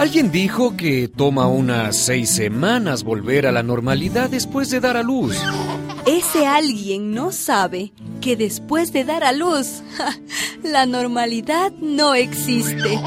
Alguien dijo que toma unas seis semanas volver a la normalidad después de dar a luz. Ese alguien no sabe que después de dar a luz, la normalidad no existe.